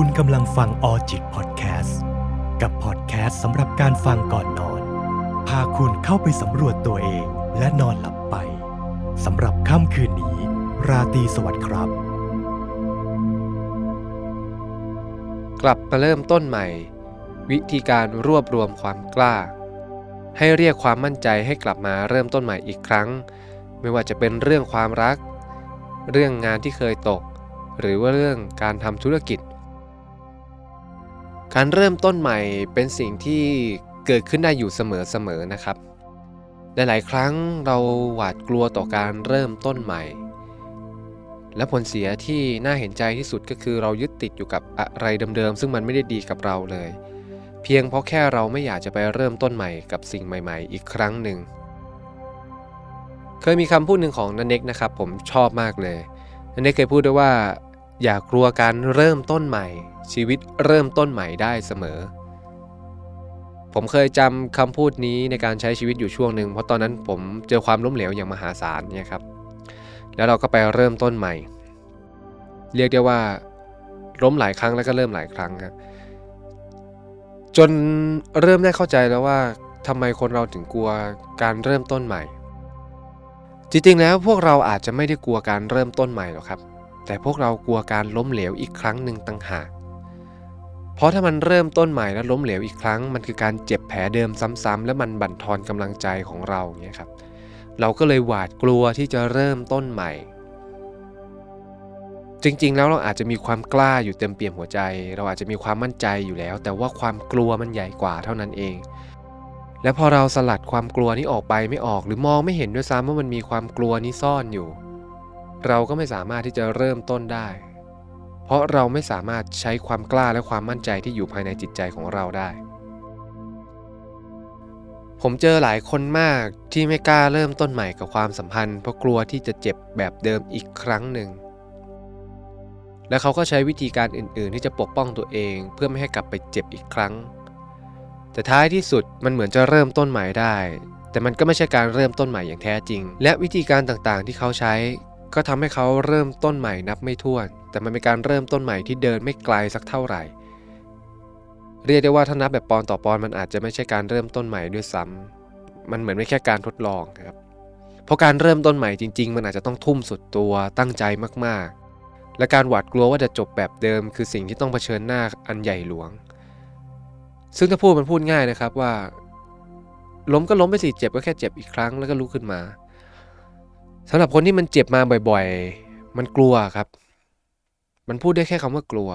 คุณกำลังฟังออจิตพอดแคสต์กับพอดแคสต์สำหรับการฟังก่อนนอน พาคุณเข้าไปสำรวจตัวเองและนอนหลับไปสำหรับค่ำคืนนี้ ราตรีสวัสดิ์ครับ กลับมาเริ่มต้นใหม่ วิธีการรวบรวมความกล้า ให้เรียกความมั่นใจให้กลับมาเริ่มต้นใหม่อีกครั้ง ไม่ว่าจะเป็นเรื่องความรัก เรื่องงานที่เคยตก หรือว่าเรื่องการทำธุรกิจ การเริ่มต้นใหม่เป็นสิ่งที่เกิดขึ้นได้อยู่เสมอๆนะครับ หลายๆครั้งเราหวาดกลัวต่อการเริ่มต้นใหม่ และผลเสียที่น่าเห็นใจที่สุดก็คือเรายึดติดอยู่กับอะไรเดิมๆซึ่งมันไม่ได้ดีกับเราเลย เพียงเพราะแค่เราไม่อยากจะไปเริ่มต้นใหม่กับสิ่งใหม่ ๆ อีกครั้งหนึ่ง เคยมีคำพูดหนึ่งของนันเน็กนะครับ ผมชอบมากเลยนันเน็กเคยพูดด้วยว่า อย่ากลัวการเริ่มต้นใหม่ ชีวิตเริ่มต้นใหม่ได้เสมอ ผมเคยจำคำพูดนี้ในการใช้ชีวิตอยู่ช่วงหนึ่งเพราะตอนนั้นผมเจอความล้มเหลวอย่างมหาศาลเนี่ยครับ แล้วเราก็ไปเริ่มต้นใหม่ เรียกได้ว่าล้มหลายครั้งแล้วก็เริ่มหลายครั้งครับจนเริ่มได้เข้าใจแล้วว่าทำไมคนเราถึงกลัวการเริ่มต้นใหม่ จริงๆแล้วพวกเราอาจจะไม่ได้กลัวการเริ่มต้นใหม่หรอกครับ แต่พวกเรากลัวการล้มเหลวอีกครั้งหนึ่งต่างหาก เพราะถ้ามันเริ่มต้นใหม่แล้วล้มเหลวอีกครั้ง มันคือการเจ็บแผลเดิมซ้ำๆ และมันบั่นทอนกำลังใจของเราเนี่ยครับ เราก็เลยหวาดกลัวที่จะเริ่มต้นใหม่ จริงๆ แล้วเราอาจจะมีความกล้าอยู่เต็มเปี่ยมหัวใจ เราอาจจะมีความมั่นใจอยู่แล้ว แต่ว่าความกลัวมันใหญ่กว่าเท่านั้นเอง และพอเราสลัดความกลัวนี้ออกไปไม่ออก หรือมองไม่เห็นด้วยซ้ำว่ามันมีความกลัวนี้ซ่อนอยู่ เราก็ไม่สามารถที่จะเริ่มต้นได้ เพราะเราไม่สามารถใช้ความกล้าและความมั่นใจที่อยู่ภายในจิตใจของเราได้ ผมเจอหลายคนมากที่ไม่กล้าเริ่มต้นใหม่กับความสัมพันธ์ เพราะกลัวที่จะเจ็บแบบเดิมอีกครั้งหนึ่ง และเขาก็ใช้วิธีการอื่น ๆ ที่จะปกป้องตัวเอง เพื่อไม่ให้กลับไปเจ็บอีกครั้ง แต่ท้ายที่สุดมันเหมือนจะเริ่มต้นใหม่ได้ แต่มันก็ไม่ใช่การเริ่มต้นใหม่อย่างแท้จริง และวิธีการต่าง ๆ ที่เขาใช้ ก็ทำให้เขาเริ่มต้นใหม่นับไม่ถ้วน แต่มันเป็นการเริ่มต้นใหม่ที่เดินไม่ไกลสักเท่าไหร่ เรียกได้ว่าถ้านับแบบปอนต่อปอนมันอาจจะไม่ใช่การเริ่มต้นใหม่ด้วยซ้ำมันเหมือนไม่แค่การทดลองครับเพราะการเริ่มต้นใหม่จริง ๆ มันอาจจะต้องทุ่มสุดตัวตั้งใจมากๆ และการหวาดกลัวว่าจะจบแบบเดิม คือสิ่งที่ต้องเผชิญหน้าอันใหญ่หลวง ซึ่งถ้าพูดมันพูดง่ายนะครับว่า ล้มก็ล้มไปสิเจ็บก็แค่เจ็บอีกครั้งแล้วก็ลุกขึ้นมาสำหรับคนที่มันเจ็บมาบ่อย ๆ มันกลัวครับ มันพูดได้แค่คำว่ากลัว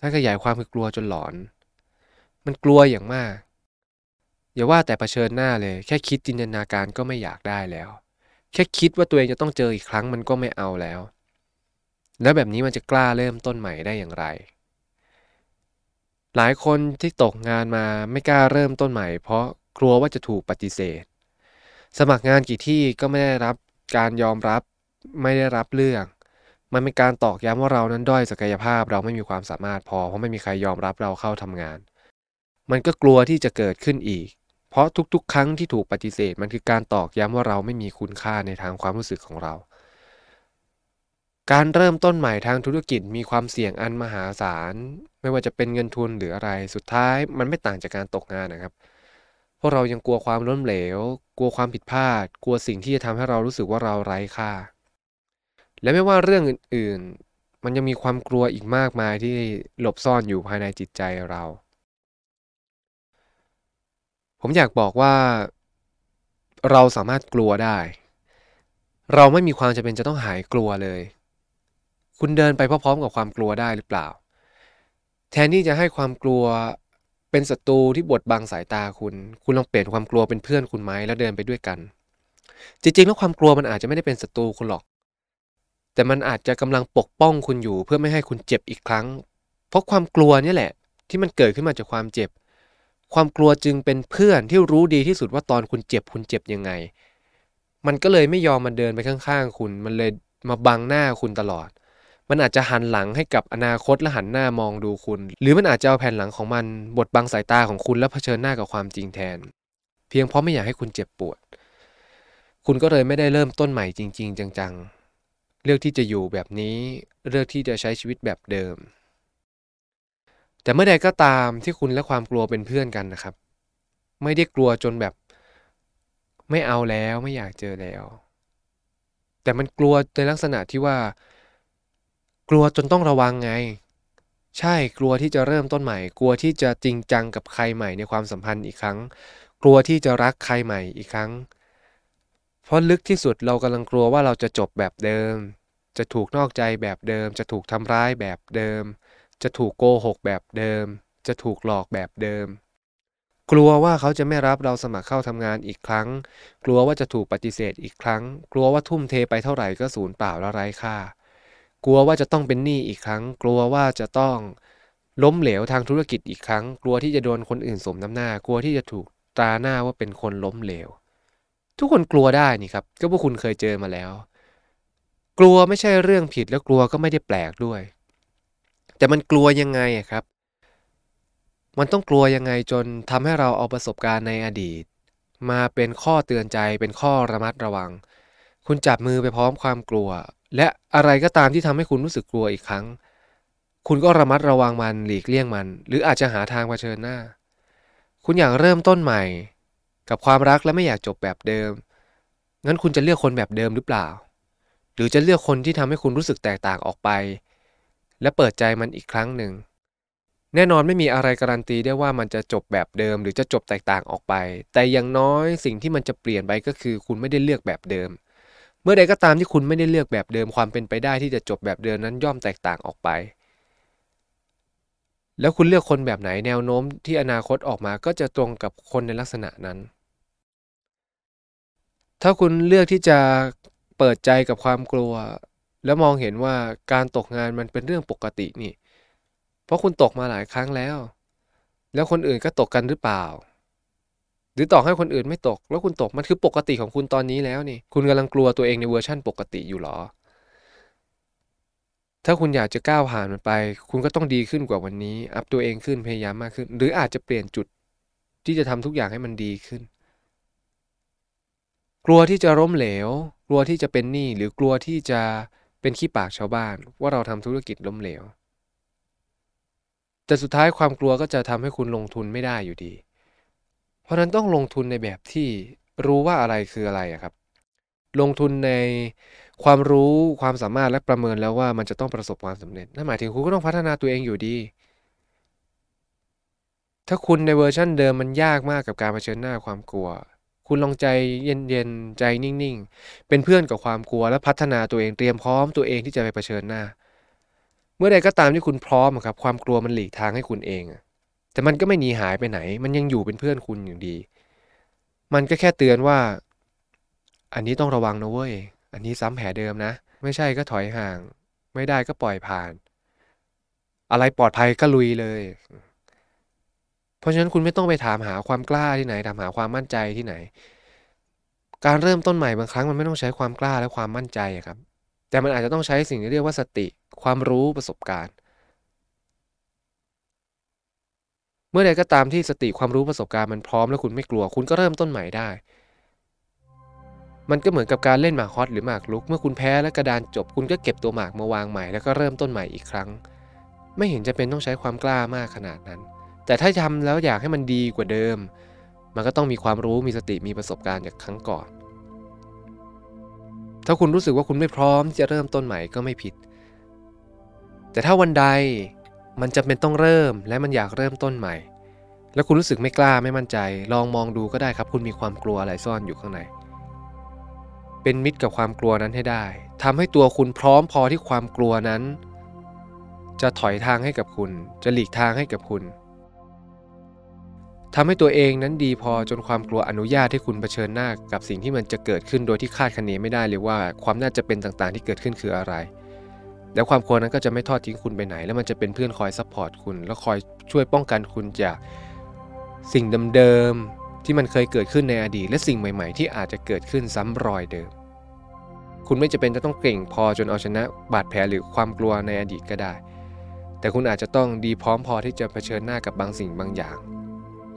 ถ้าขยายความคือกลัวจนหลอน มันกลัวอย่างมาก อย่าว่าแต่เผชิญหน้าเลย แค่คิดจินตนาการก็ไม่อยากได้แล้ว แค่คิดว่าตัวเองจะต้องเจออีกครั้งมันก็ไม่เอาแล้ว แล้วแบบนี้มันจะกล้าเริ่มต้นใหม่ได้อย่างไร หลายคนที่ตกงานมาไม่กล้าเริ่มต้นใหม่ เพราะกลัวว่าจะถูกปฏิเสธ สมัครงานกี่ที่ก็ไม่ได้รับการยอมรับไม่ได้รับเรื่อง มันเป็นการตอกย้ำว่าเรานั้นด้อยศักยภาพเราไม่มีความสามารถพอ เพราะไม่มีใครยอมรับเราเข้าทำงาน มันก็กลัวที่จะเกิดขึ้นอีก เพราะทุกๆ ครั้งที่ถูกปฏิเสธ มันคือการตอกย้ำว่าเราไม่มีคุณค่าในทางความรู้สึกของเรา การเริ่มต้นใหม่ทางธุรกิจมีความเสี่ยงอันมหาศาล ไม่ว่าจะเป็นเงินทุนหรืออะไร สุดท้ายมันไม่ต่างจากการตกงานนะครับเพราะเรายังกลัวความล้มเหลว กลัวความผิดพลาด กลัวสิ่งที่จะทำให้เรารู้สึกว่าเราไร้ค่า และไม่ว่าเรื่องอื่นๆ มันยังมีความกลัวอีกมากมายที่หลบซ่อนอยู่ภายในจิตใจเรา ผมอยากบอกว่า เราสามารถกลัวได้ เราไม่มีความจำเป็นจะต้องหายกลัวเลย คุณเดินไปพร้อมๆกับความกลัวได้หรือเปล่า แทนที่จะให้ความกลัวเป็นศัตรูที่บดบังสายตาคุณ คุณลองเปลี่ยนความกลัวเป็นเพื่อนคุณไหมแล้วเดินไปด้วยกัน จริงๆแล้วความกลัวมันอาจจะไม่ได้เป็นศัตรูคุณหรอก แต่มันอาจจะกำลังปกป้องคุณอยู่เพื่อไม่ให้คุณเจ็บอีกครั้ง เพราะความกลัวนี่แหละ ที่มันเกิดขึ้นมาจากความเจ็บ ความกลัวจึงเป็นเพื่อนที่รู้ดีที่สุดว่าตอนคุณเจ็บคุณเจ็บยังไง มันก็เลยไม่ยอมมาเดินไปข้างๆ คุณ มันเลยมาบังหน้าคุณตลอด มันอาจจะหันหลังให้กับอนาคตและหันหน้ามองดูคุณ หรือมันอาจจะเอาแผ่นหลังของมันบดบังสายตาของคุณแล้วเผชิญหน้ากับความจริงแทน เพียงเพราะไม่อยากให้คุณเจ็บปวด คุณก็เลยไม่ได้เริ่มต้นใหม่จริง ๆ จังๆ เลือกที่จะอยู่แบบนี้เลือกที่จะใช้ชีวิตแบบเดิม แต่เมื่อใดก็ตามที่คุณและความกลัวเป็นเพื่อนกันนะครับ ไม่ได้กลัวจนแบบ ไม่เอาแล้วไม่อยากเจอแล้ว แต่มันกลัวในลักษณะที่ว่า กลัวจนต้องระวังไง ใช่กลัวที่จะเริ่มต้นใหม่ กลัวที่จะจริงจังกับใครใหม่ในความสัมพันธ์อีกครั้ง กลัวที่จะรักใครใหม่อีกครั้ง เพราะลึกที่สุดเรากำลังกลัวว่าเราจะจบแบบเดิม จะถูกนอกใจแบบเดิม จะถูกทำร้ายแบบเดิม จะถูกโกหกแบบเดิม จะถูกหลอกแบบเดิม กลัวว่าเขาจะไม่รับเราสมัครเข้าทำงานอีกครั้ง กลัวว่าจะถูกปฏิเสธอีกครั้ง กลัวว่าทุ่มเทไปเท่าไหร่ก็สูญเปล่าและไร้ค่า กลัวว่าจะต้องเป็นหนี้อีกครั้ง กลัวว่าจะต้องล้มเหลวทางธุรกิจอีกครั้ง กลัวที่จะโดนคนอื่นสมน้ำหน้า กลัวที่จะถูกตราหน้าว่าเป็นคนล้มเหลว ทุกคนกลัวได้นี่ครับ ก็พวกคุณเคยเจอมาแล้ว กลัวไม่ใช่เรื่องผิดแล้วกลัวก็ไม่ได้แปลกด้วย แต่มันกลัวยังไงครับ มันต้องกลัวยังไงจนทำให้เราเอาประสบการณ์ในอดีต มาเป็นข้อเตือนใจเป็นข้อระมัดระวัง คุณจับมือไปพร้อมความกลัว และอะไรก็ตามที่ทำให้คุณรู้สึกกลัวอีกครั้ง คุณก็ระมัดระวังมันหลีกเลี่ยงมัน หรืออาจจะหาทางเผชิญหน้า คุณอยากเริ่มต้นใหม่ กับความรักและไม่อยากจบแบบเดิม งั้นคุณจะเลือกคนแบบเดิมหรือเปล่า หรือจะเลือกคนที่ทำให้คุณรู้สึกแตกต่างออกไป และเปิดใจมันอีกครั้งหนึ่ง แน่นอนไม่มีอะไรการันตีได้ว่ามันจะจบแบบเดิม หรือจะจบแตกต่างออกไป แต่อย่างน้อยสิ่งที่มันจะเปลี่ยนไปก็คือ คุณไม่ได้เลือกแบบเดิม เมื่อใดก็ตามที่คุณไม่ได้เลือกแบบเดิมความเป็นไปได้ที่จะจบแบบเดิมนั้นย่อมแตกต่างออกไปแล้วคุณเลือกคนแบบไหนแนวโน้มที่อนาคตออกมาก็จะตรงกับคนในลักษณะนั้น ถ้าคุณเลือกที่จะเปิดใจกับความกลัว แล้วมองเห็นว่าการตกงานมันเป็นเรื่องปกตินี่ เพราะคุณตกมาหลายครั้งแล้ว แล้วคนอื่นก็ตกกันหรือเปล่า หรือต่อให้คนอื่นไม่ตก แล้วคุณตกมันคือปกติของคุณตอนนี้แล้วนี่ คุณกำลังกลัวตัวเองในเวอร์ชั่นปกติอยู่หรอ ถ้าคุณอยากจะก้าวผ่านมันไป คุณก็ต้องดีขึ้นกว่าวันนี้ up ตัวเองขึ้นพยายามมากขึ้น หรืออาจจะเปลี่ยนจุดที่จะทำทุกอย่างให้มันดีขึ้น กลัวที่จะล้มเหลว กลัวที่จะเป็นหนี้หรือกลัวที่จะเป็นขี้ปากชาวบ้าน ว่าเราทำธุรกิจล้มเหลว แต่สุดท้ายความกลัวก็จะทำให้คุณลงทุนไม่ได้อยู่ดี เพราะนั้นต้องลงทุนในแบบที่รู้ว่าอะไรคืออะไระครับ ลงทุนในความรู้ความสามารถและประเมินแล้วว่ามันจะต้องประสบความสำเร็จนั่นหมายถึงคุณก็ต้องพัฒนาตัวเองอยู่ดี ถ้าคุณในเวอร์ชั่นเดิมมันยากมากกับการเผชิญหน้าความกลัว คุณลองใจเย็นๆใจนิ่งๆ เป็นเพื่อนกับความกลัวและพัฒนาตัวเองเตรียมพร้อมตัวเองที่จะไปเผชิญหน้า เมื่อใดก็ตามที่คุณพร้อมครับความกลัวมันหลีกทางให้คุณเองแต่มันก็ไม่หนีหายไปไหน มันยังอยู่เป็นเพื่อนคุณอย่างดี มันก็แค่เตือนว่า อันนี้ต้องระวังนะเว้ย อันนี้ซ้ำแผลเดิมนะ ไม่ใช่ก็ถอยห่าง ไม่ได้ก็ปล่อยผ่าน อะไรปลอดภัยก็ลุยเลย ราะฉะนั้นคุณไม่ต้องไปถามหาความกล้าที่ไหน ถามหาความมั่นใจที่ไหน การเริ่มต้นใหม่บางครั้งมันไม่ต้องใช้ความกล้าและความมั่นใจครับ แต่มันอาจจะต้องใช้สิ่งที่เรียกว่าสติ ความรู้ประสบการณ์ เมื่อใดก็ตามที่สติความรู้ประสบการณ์มันพร้อมแล้วคุณไม่กลัว คุณก็เริ่มต้นใหม่ได้ มันก็เหมือนกับการเล่นหมากฮอตหรือหมากลุก เมื่อคุณแพ้และกระดานจบ คุณก็เก็บตัวหมากมาวางใหม่แล้วก็เริ่มต้นใหม่อีกครั้ง ไม่เห็นจะเป็นต้องใช้ความกล้ามากขนาดนั้น แต่ถ้าทำแล้วอยากให้มันดีกว่าเดิม มันก็ต้องมีความรู้มีสติมีประสบการณ์จากครั้งก่อน ถ้าคุณรู้สึกว่าคุณไม่พร้อมที่จะเริ่มต้นใหม่ก็ไม่ผิด แต่ถ้าวันใดมันจำเป็นต้องเริ่มและมันอยากเริ่มต้นใหม่ แล้วคุณรู้สึกไม่กล้าไม่มั่นใจ ลองมองดูก็ได้ครับ คุณมีความกลัวอะไรซ่อนอยู่ข้างใน เป็นมิตรกับความกลัวนั้นให้ได้ทำให้ตัวคุณพร้อมพอที่ความกลัวนั้น จะถอยทางให้กับคุณ จะหลีกทางให้กับคุณ ทำให้ตัวเองนั้นดีพอจนความกลัวอนุญาตให้คุณเผชิญหน้ากับสิ่งที่มันจะเกิดขึ้นโดยที่คาดคะเนไม่ได้เลยว่าความน่าจะเป็นต่างๆ ที่เกิดขึ้นคืออะไร แล้วความกลัวนั้นก็จะไม่ทอดทิ้งคุณไปไหน แล้วมันจะเป็นเพื่อนคอย support คุณแล้วคอยช่วยป้องกันคุณจากสิ่งเดิมๆที่มันเคยเกิดขึ้นในอดีต และสิ่งใหม่ๆ ที่อาจจะเกิดขึ้นซ้ำรอยเดิม คุณไม่จำเป็นจะต้องเก่งพอจนเอาชนะบาดแผลหรือความกลัวในอดีตก็ได้ แต่คุณอาจจะต้องดีพร้อมพอที่จะเผชิญหน้ากับบางสิ่งบางอย่าง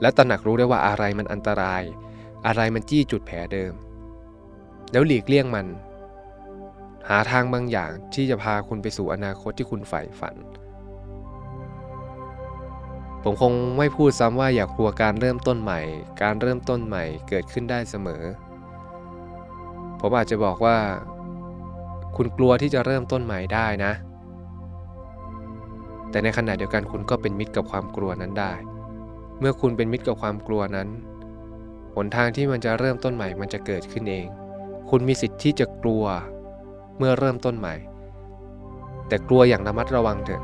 และตระหนักรู้ได้ว่าอะไรมันอันตราย อะไรมันจี้จุดแผลเดิม แล้วหลีกเลี่ยงมัน หาทางบางอย่างที่จะพาคุณไปสู่อนาคตที่คุณใฝ่ฝัน ผมคงไม่พูดซ้ำว่าอย่ากลัวการเริ่มต้นใหม่ การเริ่มต้นใหม่เกิดขึ้นได้เสมอ ผมอาจจะบอกว่า คุณกลัวที่จะเริ่มต้นใหม่ได้นะ แต่ในขณะเดียวกันคุณก็เป็นมิตรกับความกลัวนั้นได้ เมื่อคุณเป็นมิตรกับความกลัวนั้น หนทางที่มันจะเริ่มต้นใหม่มันจะเกิดขึ้นเอง คุณมีสิทธิ์ที่จะกลัวเมื่อเริ่มต้นใหม่ แต่กลัวอย่างระมัดระวังเถอะ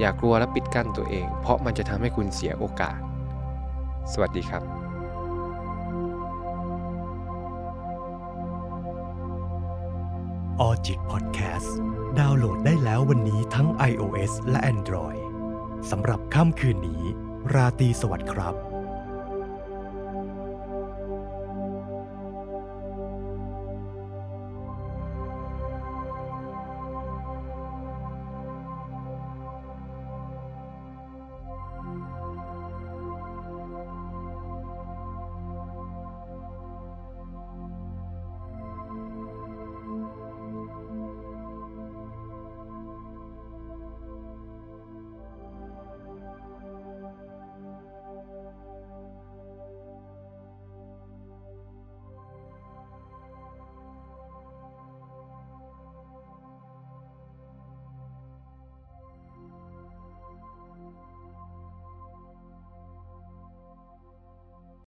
อย่ากลัวและปิดกั้นตัวเอง เพราะมันจะทำให้คุณเสียโอกาส สวัสดีครับออจิตพอดแคสต์ดาวน์โหลดได้แล้ววันนี้ทั้ง iOS และ Android สำหรับค่ำคืนนี้ ราตรีสวัสดิ์ครับ